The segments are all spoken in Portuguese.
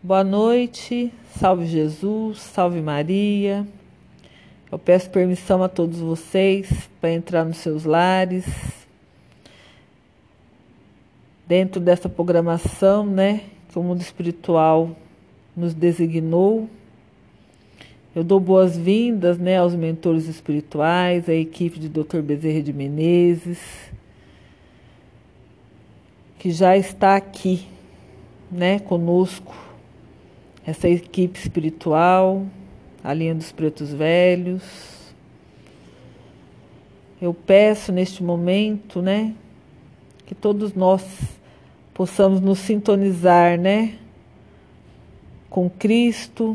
Boa noite, salve Jesus, salve Maria. Eu peço permissão a todos vocês para entrar nos seus lares. Dentro dessa programação, né, que o mundo espiritual nos designou. Eu dou boas-vindas, né, aos mentores espirituais, à equipe de Dr. Bezerra de Menezes, que já está aqui, né, conosco. Essa equipe espiritual, a linha dos pretos velhos. Eu peço neste momento, né, que todos nós possamos nos sintonizar, né, com Cristo,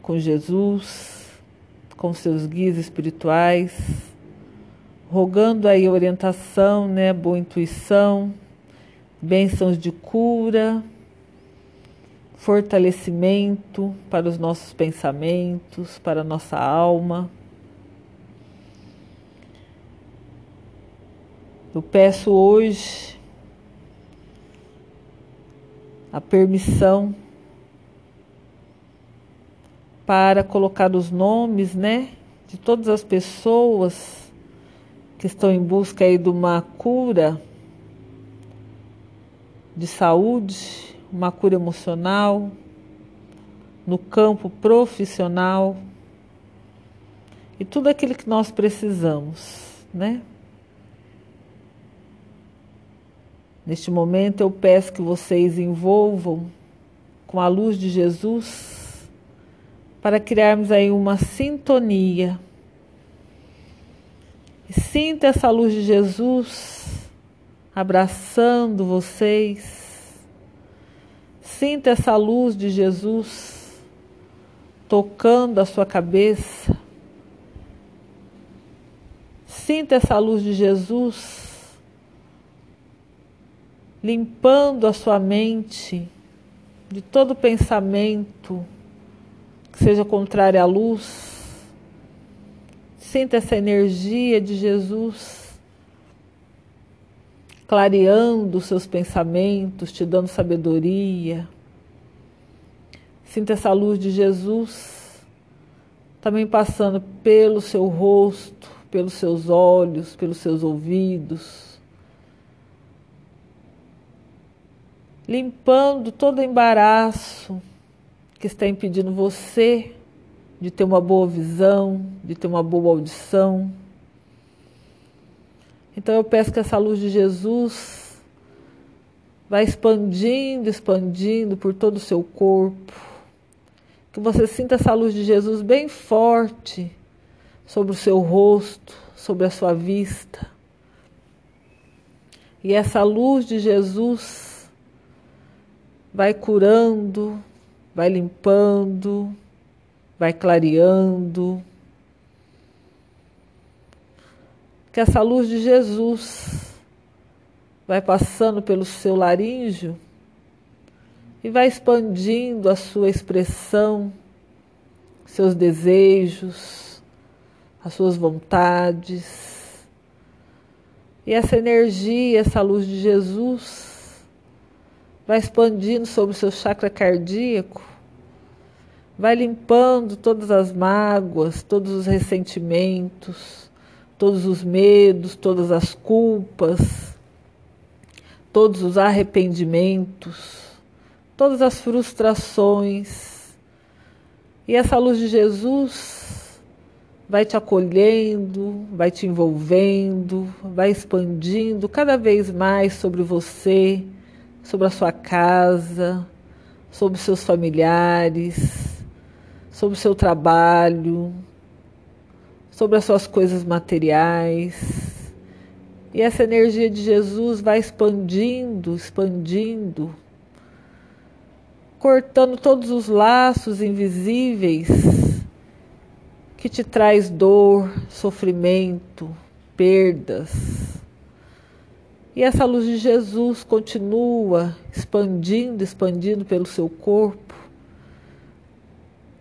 com Jesus, com seus guias espirituais, rogando aí orientação, né, boa intuição, bênçãos de cura, fortalecimento para os nossos pensamentos, para a nossa alma. Eu peço hoje a permissão para colocar os nomes, né, de todas as pessoas que estão em busca aí de uma cura de saúde, uma cura emocional, no campo profissional e tudo aquilo que nós precisamos, né? Neste momento eu peço que vocês envolvam com a luz de Jesus para criarmos aí uma sintonia. Sinta essa luz de Jesus abraçando vocês. Sinta essa luz de Jesus tocando a sua cabeça. Sinta essa luz de Jesus limpando a sua mente de todo pensamento seja contrária à luz. Sinta essa energia de Jesus clareando os seus pensamentos, te dando sabedoria. Sinta essa luz de Jesus também passando pelo seu rosto, pelos seus olhos, pelos seus ouvidos. Limpando todo embaraço que está impedindo você de ter uma boa visão, de ter uma boa audição. Então eu peço que essa luz de Jesus vá expandindo, expandindo por todo o seu corpo. Que você sinta essa luz de Jesus bem forte sobre o seu rosto, sobre a sua vista. E essa luz de Jesus vai curando, vai limpando, vai clareando. Que essa luz de Jesus vai passando pelo seu laríngeo e vai expandindo a sua expressão, seus desejos, as suas vontades. E essa energia, essa luz de Jesus vai expandindo sobre o seu chakra cardíaco, vai limpando todas as mágoas, todos os ressentimentos, todos os medos, todas as culpas, todos os arrependimentos, todas as frustrações. E essa luz de Jesus vai te acolhendo, vai te envolvendo, vai expandindo cada vez mais sobre você sobre a sua casa, sobre seus familiares, sobre o seu trabalho, sobre as suas coisas materiais. E essa energia de Jesus vai expandindo, expandindo, cortando todos os laços invisíveis que te traz dor, sofrimento, perdas e essa luz de Jesus continua expandindo, expandindo pelo seu corpo,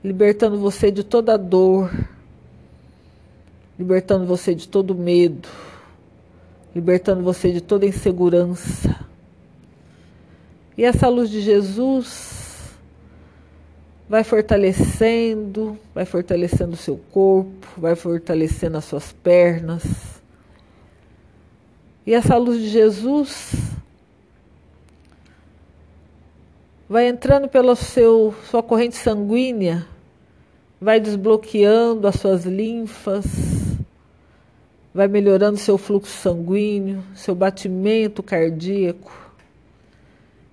libertando você de toda dor, libertando você de todo medo, libertando você de toda insegurança. E essa luz de Jesus vai fortalecendo, vai fortalecendo o seu corpo, vai fortalecendo as suas pernas. E essa luz de Jesus vai entrando pela seu, sua corrente sanguínea, vai desbloqueando as suas linfas, vai melhorando seu fluxo sanguíneo, seu batimento cardíaco.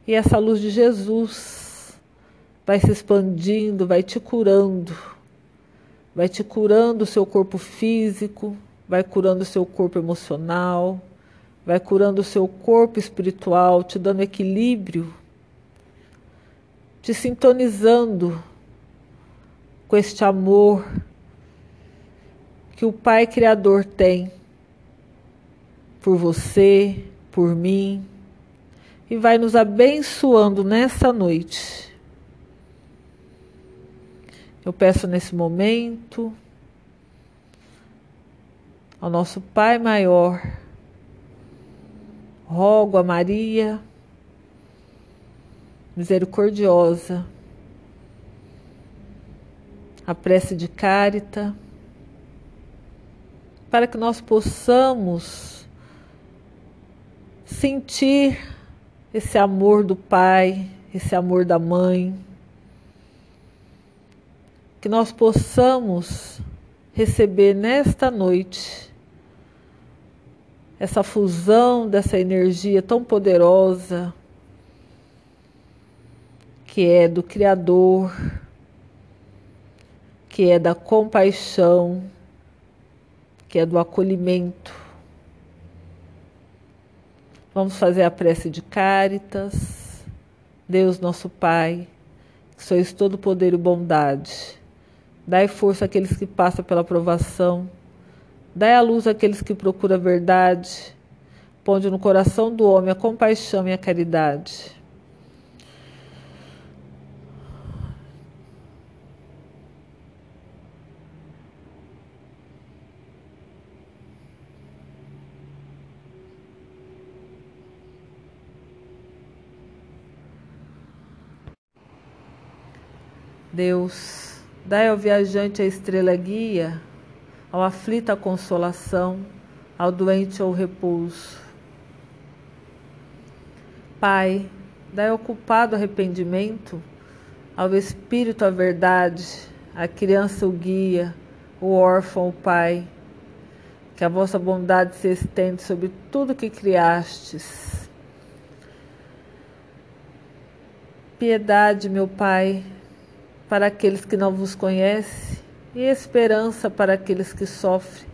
E essa luz de Jesus vai se expandindo, vai te curando, vai te curando o seu corpo físico, vai curando o seu corpo emocional, vai curando o seu corpo espiritual, te dando equilíbrio te sintonizando com este amor que o Pai Criador tem por você, por mim, e vai nos abençoando nessa noite. Eu peço nesse momento ao nosso Pai Maior, rogo a Maria misericordiosa, a prece de Cárita, para que nós possamos sentir esse amor do Pai, esse amor da Mãe, que nós possamos receber nesta noite essa fusão dessa energia tão poderosa que é do Criador, que é da compaixão, que é do acolhimento. Vamos fazer a prece de Cáritas. Deus, nosso Pai, que sois todo poder e bondade. Dai força àqueles que passam pela provação. Dai a luz àqueles que procuram a verdade. Ponde no coração do homem a compaixão e a caridade. Deus, dai ao viajante a estrela guia, ao aflito a consolação, ao doente o repouso. Pai, dai ao culpado arrependimento, ao espírito a verdade, à criança o guia, o órfão o pai. Que a vossa bondade se estende sobre tudo que criastes. Piedade, meu Pai, para aqueles que não vos conhecem e esperança para aqueles que sofrem.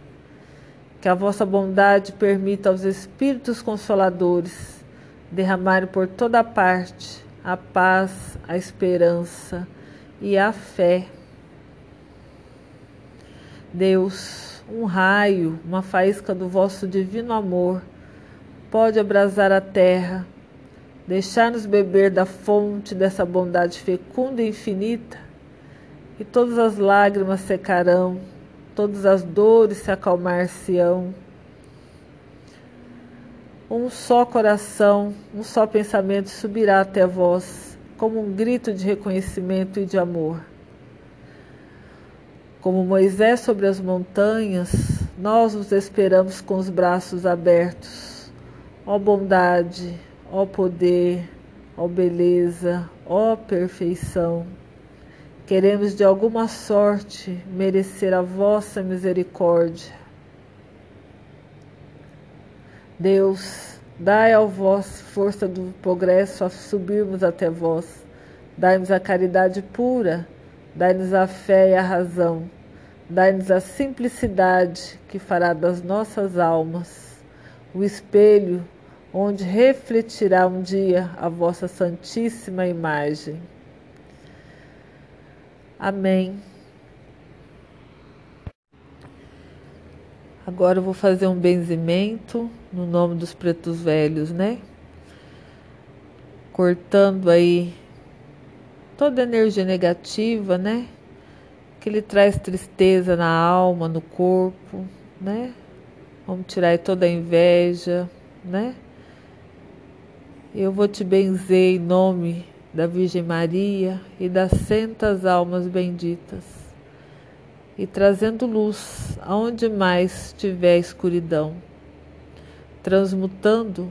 Que a vossa bondade permita aos Espíritos Consoladores derramarem por toda parte a paz, a esperança e a fé. Deus, um raio, uma faísca do vosso divino amor pode abrasar a terra deixar-nos beber da fonte dessa bondade fecunda e infinita, e todas as lágrimas secarão, todas as dores se acalmar-se-ão. Um só coração, um só pensamento subirá até vós, como um grito de reconhecimento e de amor. Como Moisés sobre as montanhas, nós vos esperamos com os braços abertos. Ó bondade, ó poder, ó beleza, ó perfeição. Queremos de alguma sorte merecer a vossa misericórdia. Deus, dai ao vós força do progresso a subirmos até vós. Dai-nos a caridade pura, dai-nos a fé e a razão, dai-nos a simplicidade que fará das nossas almas o espelho onde refletirá um dia a vossa santíssima imagem. Amém. Agora eu vou fazer um benzimento no nome dos pretos velhos, né? Cortando aí toda energia negativa, né? Que ele traz tristeza na alma, no corpo, né? Vamos tirar aí toda a inveja, né? Eu vou te benzer em nome da Virgem Maria e das santas almas benditas, e trazendo luz aonde mais tiver escuridão, transmutando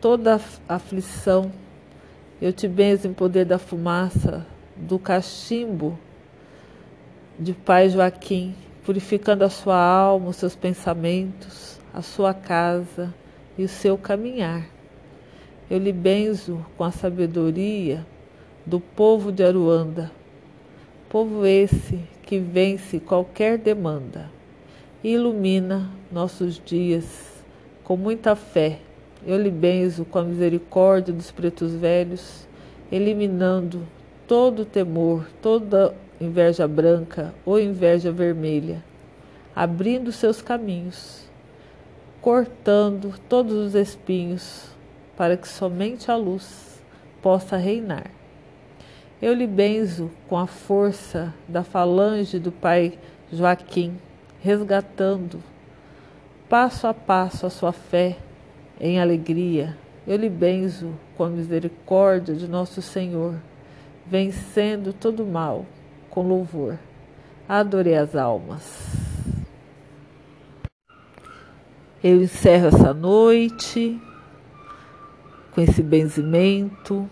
toda aflição. Eu te benzo em poder da fumaça do cachimbo de Pai Joaquim, purificando a sua alma, os seus pensamentos, a sua casa e o seu caminhar. Eu lhe benzo com a sabedoria do povo de Aruanda, povo esse que vence qualquer demanda e ilumina nossos dias com muita fé. Eu lhe benzo com a misericórdia dos pretos velhos, eliminando todo temor, toda inveja branca ou inveja vermelha, abrindo seus caminhos cortando todos os espinhos, para que somente a luz possa reinar. Eu lhe benzo com a força da falange do Pai Joaquim, resgatando passo a passo a sua fé em alegria. Eu lhe benzo com a misericórdia de nosso Senhor, vencendo todo mal com louvor. Adorei as almas. Eu encerro essa noite com esse benzimento,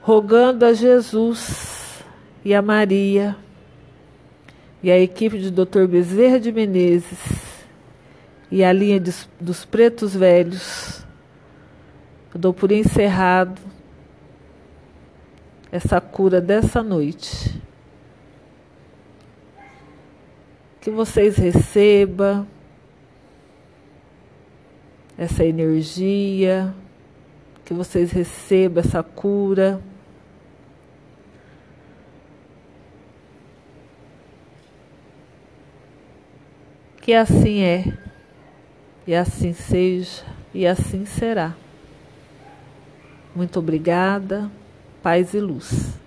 rogando a Jesus e a Maria e a equipe de Dr. Bezerra de Menezes e a linha de, dos pretos velhos. Eu dou por encerrado essa cura dessa noite. que vocês recebam essa energia, que vocês recebam essa cura. Que assim é, e assim seja, e assim será. Muito obrigada, paz e luz.